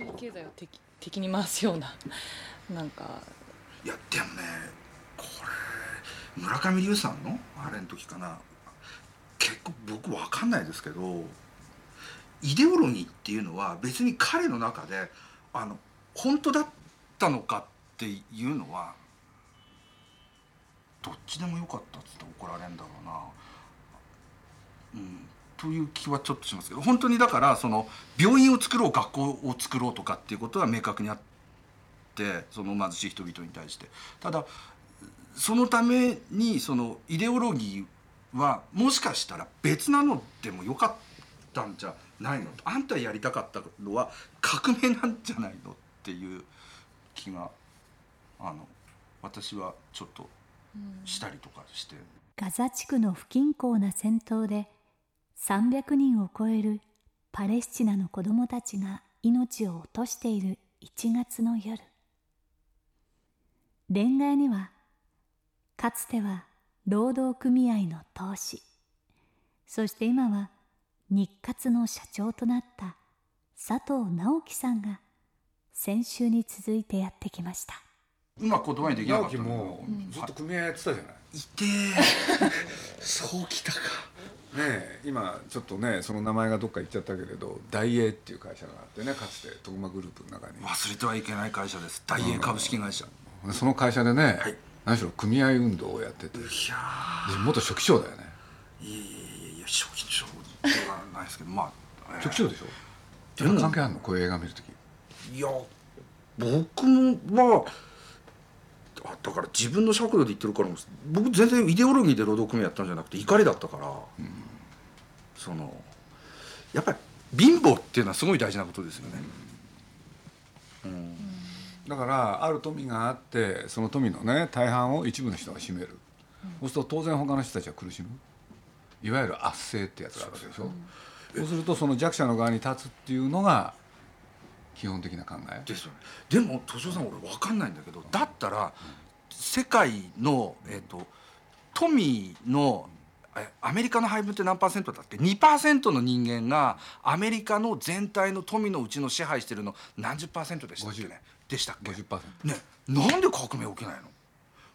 主義経済を敵敵に回すような なんか。いやでもねこれ村上龍さんの？あれの時かな。結構僕わかんないですけどイデオロギーっていうのは別に彼の中であの本当だったのかっていうのはどっちでもよかったっつって怒られるんだろうな。うん、という気はちょっとしますけど本当にだからその病院を作ろう学校を作ろうとかっていうことは明確にあってその貧しい人々に対して。ただそのためにそのイデオロギーはもしかしたら別なのでもよかったんじゃないのあんたやりたかったのは革命なんじゃないのっていう気があの私はちょっとしたりとかして。ガザ地区の不均衡な戦闘で300人を超えるパレスチナの子供たちが命を落としている1月の夜。恋愛にはかつては労働組合の投資そして今は日活の社長となった佐藤直樹さんが先週に続いてやってきました。うまく言葉にできなかった直樹もずっと組合やってたじゃない、い。て えそうきたかねえ今ちょっとねその名前がどっか行っちゃったけれど大英っていう会社があってねかつて徳間グループの中に。忘れてはいけない会社です。大英株式会社。でその会社でね、はい。何しろ組合運動をやってて。いやで元書記長だよね。ーいやいやいやいや初期長ではないですけどまあ、えー。書記長でしょ？関係あるの？こういう映画見るとき。いや僕もはあだから自分の尺度で言ってるから僕全然イデオロギーで労働組合やったんじゃなくて怒りだったから、そのやっぱり貧乏っていうのはすごい大事なことですよね。うん。だからある富があってその富のね大半を一部の人が占める、そうすると当然他の人たちは苦しむ。いわゆる圧政ってやつがあるわけでしょ。そうするとその弱者の側に立つっていうのが基本的な考え。ですよね。でも敏夫さん俺分かんないんだけどだったら世界の、えー、と富のえアメリカの配分って何パーセントだっけ2%の人間がアメリカの全体の富のうちの支配してるの何十パーセントでしたっけね？でしたっけ？50%ね。なんで革命起きないの？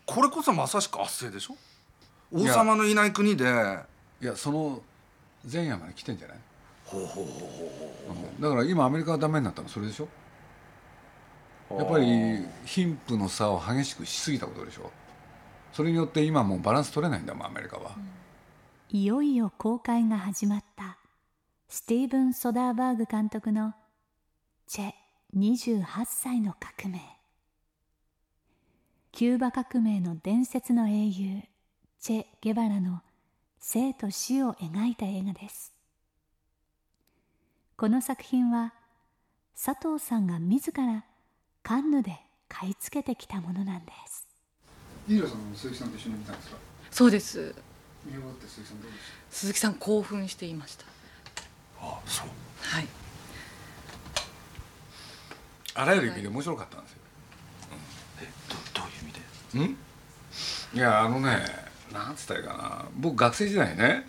これこそまさしく圧政でしょ？王様のいない国で。いやその前夜まで来てんじゃない？ほうほうほうほだから今アメリカがダメになったの？それでしょ？うやっぱり貧富の差を激しくしすぎたことでしょ？それによって今もうバランス取れないんだもんアメリカは、いよいよ公開が始まった。スティーブン・ソダーバーグ監督の「チェ28歳の革命」キューバ革命の伝説の英雄チェ・ゲバラの生と死を描いた映画ですこの作品は佐藤さんが自らカンヌで買い付けてきたものなんです。新浦さんも鈴木さんと一緒に見たんですか？そうです。見終わって鈴木さんどうでし鈴木さん興奮していました。あそう。はい。たあらゆる意味で面白かったんですよ。えどどういう意味で？ん？いやあのねなんつったらいいかな。僕学生時代ね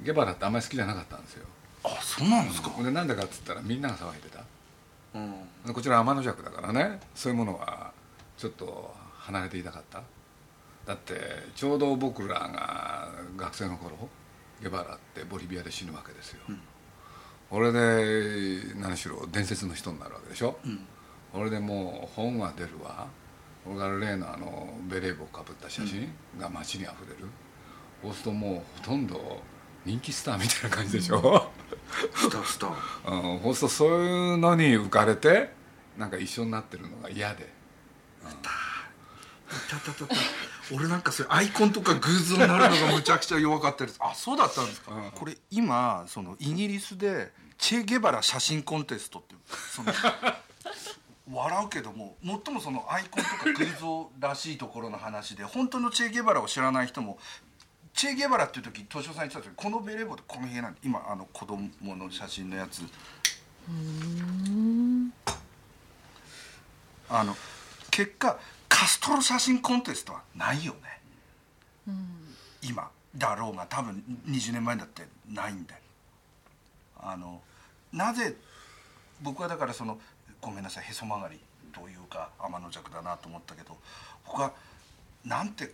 ゲバラってあんまり好きじゃなかったんですよあそうなんですか、でなんでかっつったらみんなが騒いでた。うん。こちら天の弱だからね。そういうものはちょっと離れていたかった。だってちょうど僕らが学生の頃ゲバラってボリビアで死ぬわけですよ、俺で何しろ伝説の人になるわけでしょ、ん。俺でもう本は出るわ。俺が例のあのベレー帽をかぶった写真が街にあふれる、そうするともうほとんど人気スターみたいな感じでしょ、スタースター。うん、そうするとそういうのに浮かれてなんか一緒になってるのが嫌で、うんたたたた俺なんかそれアイコンとか偶像になるのがむちゃくちゃ弱かったですあそうだったんですか、これ今そのイギリスでチェ・ゲバラ写真コンテストってその笑うけども最もそのアイコンとか偶像らしいところの話で本当のチェ・ゲバラを知らない人もチェ・ゲバラっていう時敏夫さん言ってた時このベレー帽でこの辺なんで今あの子供の写真のやつ。あの結果カストロ写真コンテストはないよね、今だろうが多分20年前だってないんであのなぜ僕はだからそのごめんなさいへそ曲がりというか天の弱だなと思ったけど僕はなんて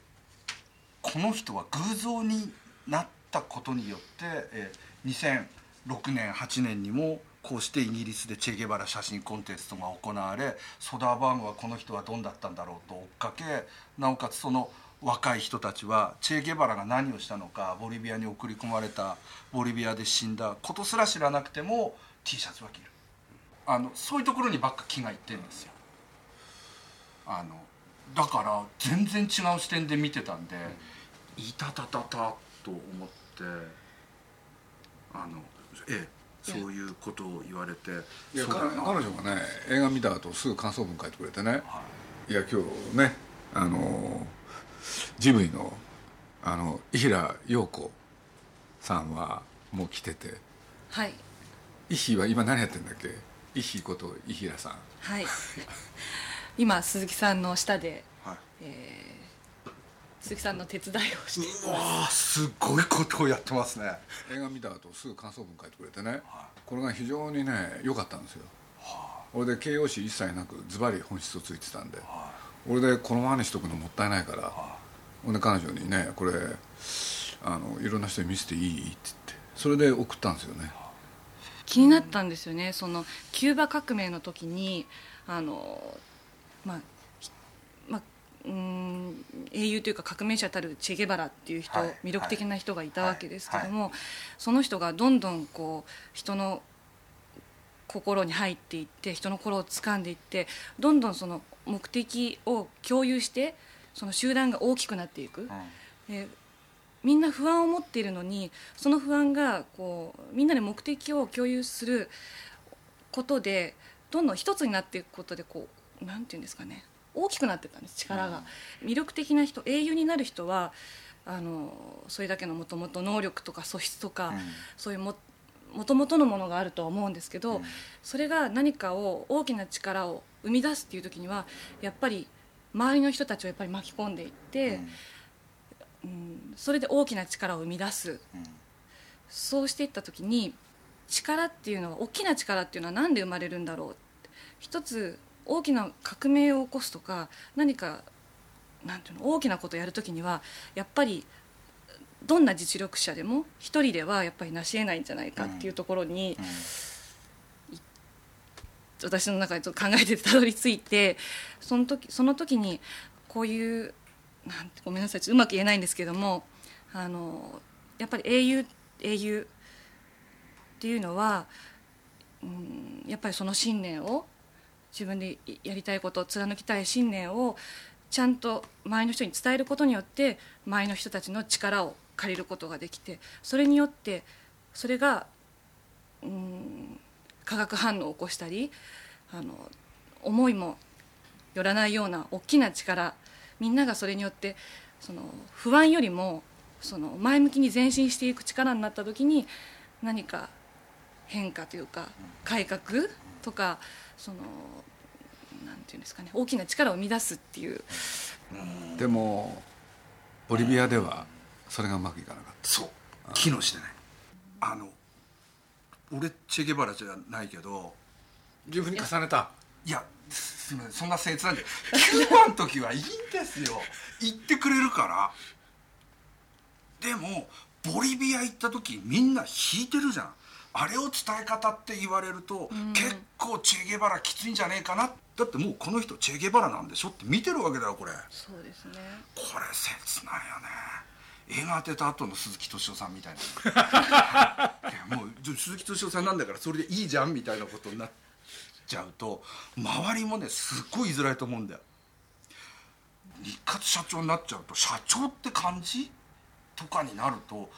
この人は偶像になったことによって、えー2006年8年にもこうしてイギリスでチェ・ゲバラ写真コンテストが行われソダーバーグはこの人はどんだったんだろうと追っかけなおかつその若い人たちはチェ・ゲバラが何をしたのかボリビアに送り込まれたボリビアで死んだことすら知らなくても T シャツは着る。あのそういうところにばっか気がいってるんですよ。あのだから全然違う視点で見てたんで「いたたたた」と思ってあのええそういうことを言われていや彼彼女がね映画見た後すぐ感想文書いてくれてね、、はい。や今日ねあのジブリのあの伊平陽子さんはもう来てて。はい。伊比は今何やってんだっけ？伊比こと伊平さん。はい。今鈴木さんの下で、はい。えー鈴木さんの手伝いをしてうわあすごいことをやってますね。映画見た後すぐ感想文書いてくれてね、これが非常にね良かったんですよ、俺で形容詞一切なくズバリ本質をついてたんで、俺でこのままにしとくのもったいないから、ほんで彼女にねこれあのいろんな人に見せていいって言って。それで送ったんですよね。気になったんですよね。そのキューバ革命の時にあのまあひまあうーん英雄というか革命者たるチェ・ゲバラっていう人、はい。魅力的な人がいたわけですけども、はその人がどんどんこう人の心に入っていって人の心を掴んでいってどんどんその目的を共有してその集団が大きくなっていく。でみんな不安を持っているのにその不安がこうみんなで目的を共有することでどんどん一つになっていくことでこうなんていうんですかね大きくなってたんです力が、魅力的な人英雄になる人はあのそれだけのもともと能力とか素質とか、うん。そういうももともとのものがあるとは思うんですけど、うん。それが何かを大きな力を生み出すっていう時にはやっぱり周りの人たちをやっぱり巻き込んでいって、うん、それで大きな力を生み出す。そうしていった時に力っていうのは大きな力っていうのは何で生まれるんだろう。って一つ大きな革命を起こすとか何かなんていうの大きなことをやる時にはやっぱりどんな実力者でも一人ではやっぱり成し得ないんじゃないかっていうところに、私の中でちょっと考えてたどり着いてその時その時にこういうなんてごめんなさいちょっとうまく言えないんですけどもあのやっぱり英雄英雄っていうのは、うん、やっぱりその信念を自分でやりたいこと貫きたい信念をちゃんと周りの人に伝えることによって周りの人たちの力を借りることができてそれによってそれが、うん、化学反応を起こしたりあの思いもよらないような大きな力みんながそれによってその不安よりもその前向きに前進していく力になった時に何か変化というか改革とかそのなんていうんですかね大きな力を生み出すっていう。でもボリビアではそれがうまくいかなかっそう。機能してない。あの俺チェ・ゲバラじゃないけどた自分に重ねた。いやすみませんそんな僭越なんでキューバの時はいいんですよ。言ってくれるから。でもボリビア行った時みんな引いてるじゃんあれを伝え方って言われると、結構チェ・ゲバラきついんじゃねえかな。だってもうこの人チェ・ゲバラなんでしょって見てるわけだよこれ。そうですね。これ切ないよね。映画当てた後の鈴木敏夫さんみたいな。もう鈴木敏夫さんなんだからそれでいいじゃんみたいなことになっちゃうと周りもねすっごい言いづらいと思うんだよ。日活社長になっちゃうと社長って感じ？とかになると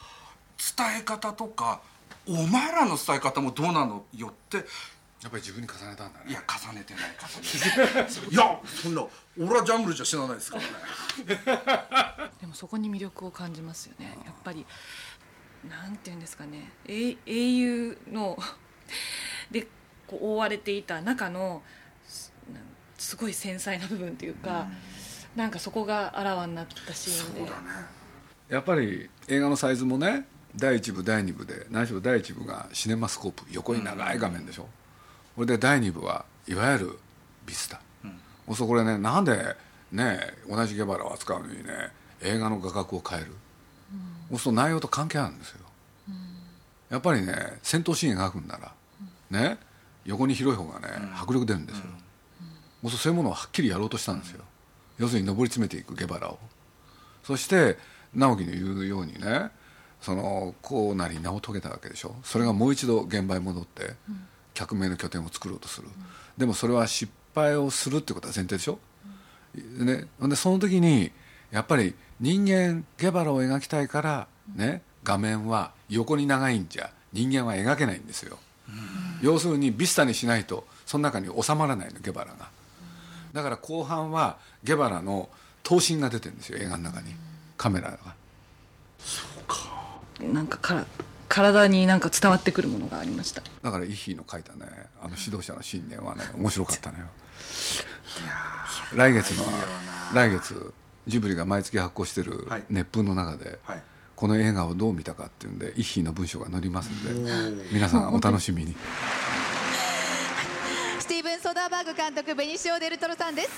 伝え方とかお前らの伝え方もどうなのよって。やっぱり自分に重ねたんだね。いや重ねてない重ねてない。いやそんな俺はジャングルじゃ知らないですからね。でもそこに魅力を感じますよね。やっぱりなんていうんですかね。英英雄の でこう覆われていた中のすごい繊細な部分というか、なんかそこがあらわになったシーンで、やっぱり映画のサイズもね第1部第2部で何しろ第1部がシネマスコープ横に長い画面でしょ、これで第2部はいわゆるビスタ、うん、そこれねなんでね同じゲバラを扱うのにね映画の画角を変える、うん、そう内容と関係あるんですよ、うん、やっぱりね戦闘シーン描くんなら、ね横に広い方がね、迫力出るんですよ、うん、そういうものをはっきりやろうとしたんですよ、要するに上り詰めていくゲバラを。そして直樹の言うようにねそのこうなり名を遂げたわけでしょ？それがもう一度現場に戻って、革命の拠点を作ろうとする、でもそれは失敗をするってことは前提でしょ、うん、ね、でその時にやっぱり人間ゲバラを描きたいからね画面は横に長いんじゃ人間は描けないんですよ、要するにビスタにしないとその中に収まらないのゲバラが。だから後半はゲバラの闘身が出てるんですよ映画の中に。カメラがなんかから体になんか伝わってくるものがありました。だからイッヒーの書いたねあの指導者の信念はね面白かったのよ来月の来月ジブリが毎月発行してる熱風の中で、はい。はいこの映画をどう見たかっていうんで一品の文章が載りますんで皆さんお楽しみに。スティーブン・ソダーバーグ監督ベニシオ・デルトロさんです。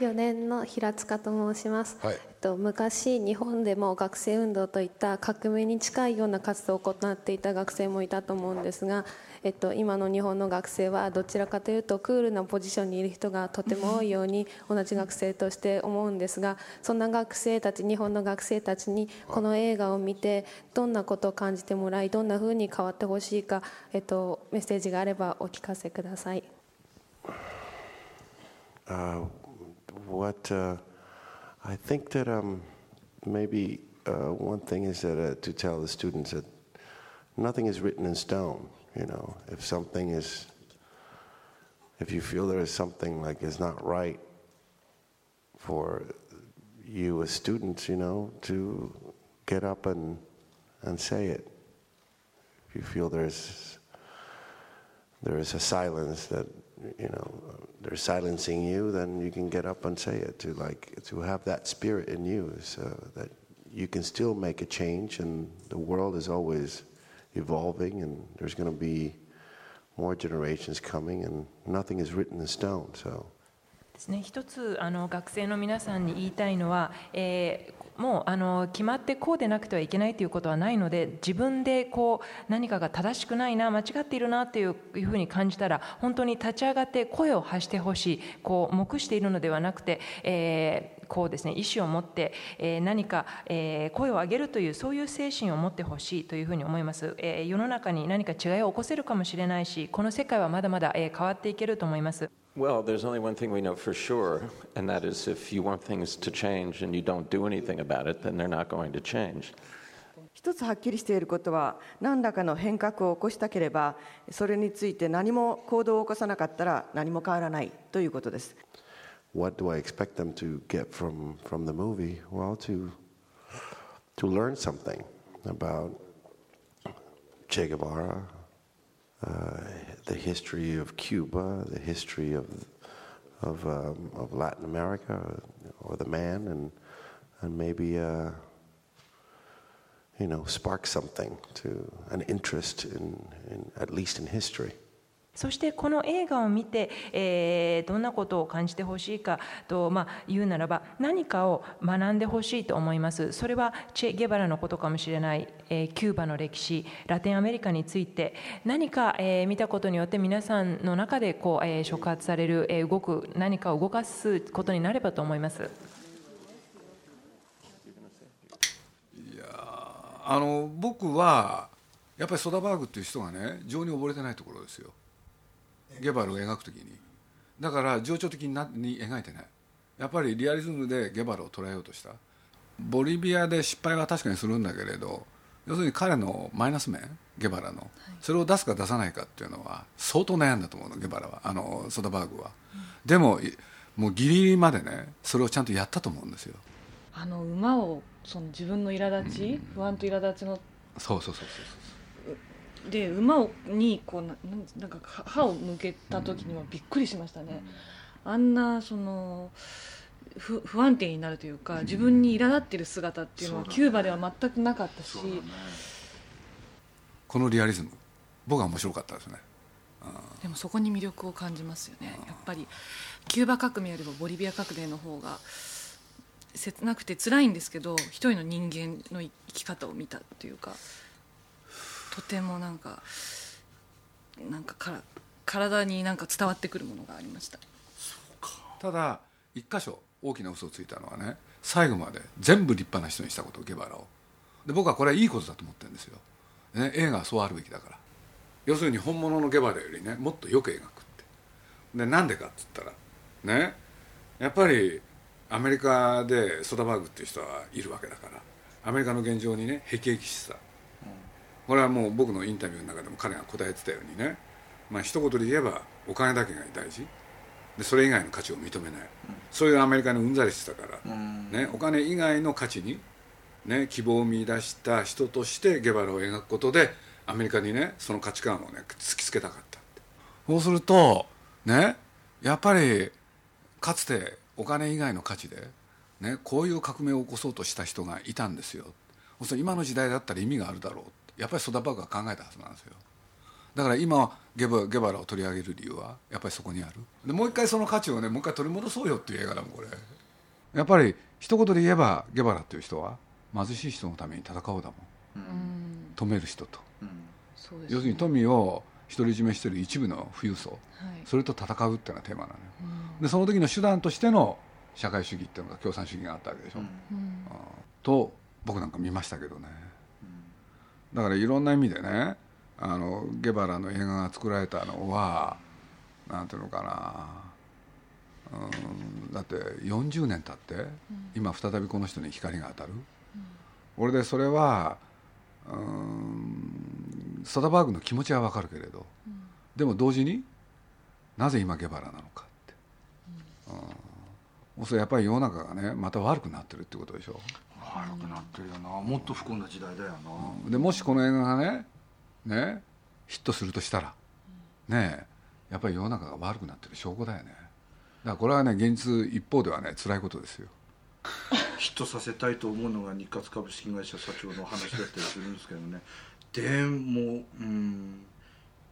4年の平塚と申します、はい、えっと、昔日本でも学生運動といった革命に近いような活動を行っていた学生もいたと思うんですがえっと、今の日本の学生はどちらかというとクールなポジションにいる人がとても多いように同じ学生として思うんですがそんな学生たち日本の学生たちにこの映画を見てどんなことを感じてもらいどんなふうに変わってほしいか、えっと、メッセージがあればお聞かせください。Uh, what uh, I think that um, maybe uh, one thing is that uh, to tell the students that nothing is written in stone. You know, if something is, if you feel there is something like is not right for you as students, you know, to get up and and say it. If you feel there's there is a silence that you know they're silencing you, then you can get up and say it. To like to have that spirit in you, so that you can still make a change, and the world is always evolving, and there's going to be more generations coming, and nothing is written in stone. So. ですね、一つあの学生の皆さんに言いたいのは、えー、 もうあの決まってこうでなくてはいけないということはないので自分でこう何かが正しくないな間違っているなというふうに感じたら本当に立ち上がって声を発してほしいこう目しているのではなくて、えーこうですね意思を持って、え何か、え声を上げるというそういう精神を持ってほしいというふうに思います、え世の中に何か違いを起こせるかもしれないしこの世界はまだまだ、え変わっていけると思います。Well, there's only one thing we know for sure, and that is if you want things to change and you don't do anything about it, then they're not going to change. 一つはっきりしていることは何らかの変革を起こしたければそれについて何も行動を起こさなかったら何も変わらないということです。what do I expect them to get from, from the movie? Well, to, to learn something about Che Guevara, uh, the history of Cuba, the history of, of, um, of Latin America, or the man, and, and maybe, uh, you know, spark something to an interest in, in at least in history. そしてこの映画を見て、えー、どんなことを感じてほしいかと、まあ、言うならば何かを学んでほしいと思います。それはチェ・ゲバラのことかもしれない、えー、キューバの歴史ラテンアメリカについて。何か、えー、見たことによって皆さんの中でこう、えー、触発される、えー、動く何かを動かすことになればと思います。いやあの僕はやっぱりソダバーグっていう人がね情に溺れてないところですよ。ゲバルを描くときに。だから情緒的になに描いてない。やっぱりリアリズムでゲバラを捉えようとした。ボリビアで失敗は確かにするんだけれど要するに彼のマイナス面ゲバラの、それを出すか出さないかっていうのは相当悩んだと思うのゲバラは。あのソダバーグは、でももうギリギリまでねそれをちゃんとやったと思うんですよ。あの馬をその自分の苛立ち、不安と苛立ちのそうそうそうそうで馬をにこうななんなんか歯歯を向けた時にはびっくりしましたね、あんなその不不安定になるというか自分に苛立ってる姿っていうのはキューバでは全くなかったし、このリアリズム僕は面白かったですね。でもそこに魅力を感じますよね。やっぱりキューバ革命よりもボリビア革命の方が切なくて辛いんですけど一人の人間の生き方を見たというかとてもなんかなんかから体になんか伝わってくるものがありました。ただ一箇所大きな嘘をついたのはね最後まで全部立派な人にしたことゲバラを。で僕はこれはいいことだと思ってるんですよ、ね、映画はそうあるべきだから。要するに本物のゲバラよりねもっとよく描くって。でなんでかっつったらねやっぱりアメリカでソダバーグっていう人はいるわけだからアメリカの現状にね辟易しさ。これはもう僕のインタビューの中でも彼が答えてたようにね。まあ一言で言えばお金だけが大事。でそれ以外の価値を認めない、そういうアメリカにうんざりしてたから、ね、お金以外の価値に、ね、希望を見出した人としてゲバラを描くことでアメリカにねその価値観をね突きつけたかった。そうするとねやっぱりかつてお金以外の価値で、ね、こういう革命を起こそうとした人がいたんですよ。今の時代だったら意味があるだろうやっぱりソダバーグが考えたはずなんですよ。だから今ゲバゲバラを取り上げる理由はやっぱりそこにある。でもう一回その価値をねもう一回取り戻そうよっていう映画だもんこれ。やっぱり一言で言えばゲバラっていう人は貧しい人のために戦おうだもん、止める人と、そうです要するに富を独り占めしている一部の富裕層、はい。それと戦うっていうのがテーマなのよ、でその時の手段としての社会主義っていうのが共産主義があったわけでしょ、うん。と僕なんか見ましたけどね、だからいろんな意味でねあのゲバラの映画が作られたのはなんていうのかな、うん、だって40年経って、今再びこの人に光が当たる、俺でそれはうんソダバーグの気持ちはわかるけれど、でも同時になぜ今ゲバラなのかって、うん、それやっぱり世の中がねまた悪くなってるってことでしょ。悪くなってるよな。もっと不幸な時代だよな、でもしこの映画がねねヒットするとしたらねやっぱり世の中が悪くなってる証拠だよね。だからこれはね現実一方ではね辛いことですよ。ヒットさせたいと思うのが日活株式会社社長の話だったりするんですけどね。でもうん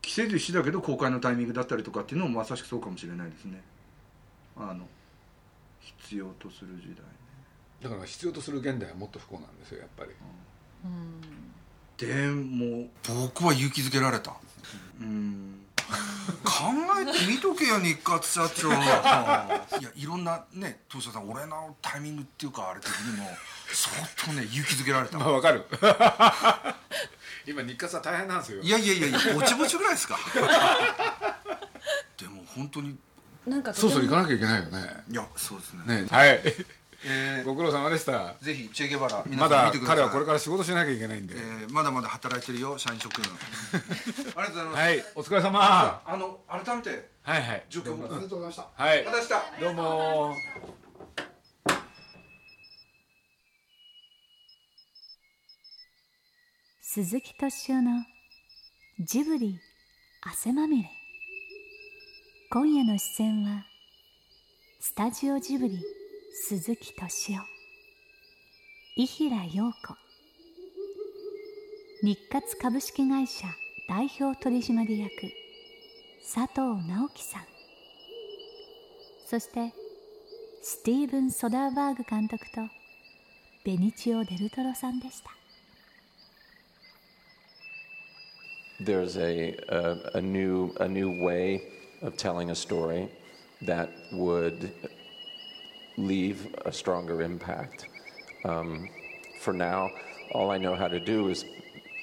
規制と一緒だけど公開のタイミングだったりとかっていうのもまさしくそうかもしれないですね。あの必要とする時代ね。だから必要とする現代はもっと不幸なんですよやっぱり、でも僕は勇気づけられた。うん。考えてみとけよ日活社長。いやいろんなね東さん俺のタイミングっていうかあれ的にも相当ね勇気づけられた。まあわかる。今日活は大変なんですよ。いやいやいやいやぼちぼちぐらいですか。でも本当になんかとそうそう行かなきゃいけないよね。いやそうですね。ね。はい。えー ご苦労様でした。ぜひチェ・ゲバラ皆まださん見てください。彼はこれから仕事しなきゃいけないんで、えーまだまだ働いてるよ社員諸君。ありがとうございます。はいお疲れ様。あの改めてはいはい。状況を。ありがとうございました。はい。また。明日どうも。鈴木敏夫のジブリ汗まみれ今夜の出演はスタジオジブリ鈴木敏夫伊平陽子日活株式会社代表取締役佐藤直樹さんそしてスティーブン・ソダーバーグ監督とベニチオ・デルトロさんでした。There's a, a, a new a new way of telling a story that would leave a stronger impact. Um, for now, all I know how to do is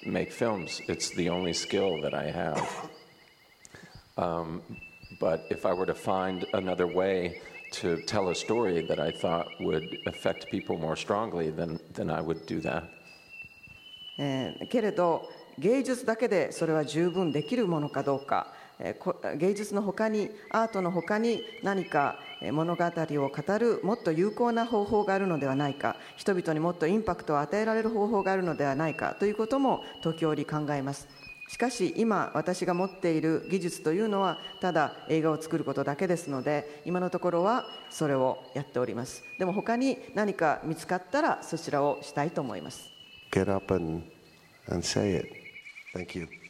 make films. It's the only skill that I have. Um, but if I were to find another way to tell a story that I thought would affect people more strongly, then, then I would do that. えーけれど芸術だけでそれは十分できるものかどうかえーこ 芸術の他にアートの他に何か物語を語るもっと有効な方法があるのではないか人々にもっとインパクトを与えられる方法があるのではないかということも時折考えますしかし今私が持っている技術というのはただ映画を作ることだけですので今のところはそれをやっておりますでも他に何か見つかったらそちらをしたいと思います Get up and, and say it. Thank you.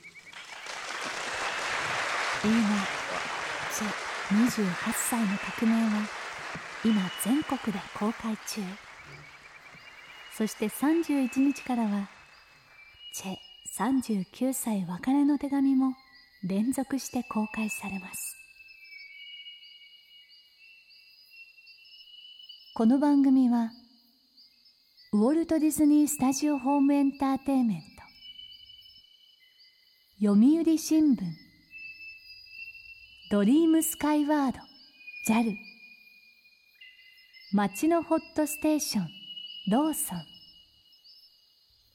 映画「チェ28歳の革命」は今全国で公開中。そして31日からは「チェ39歳別れの手紙」も連続して公開されます。この番組はウォルト・ディズニー・スタジオ・ホーム・エンターテインメント。読売新聞ドリームスカイワード JAL 街のホットステーションローソン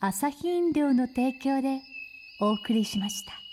朝日飲料の提供でお送りしました。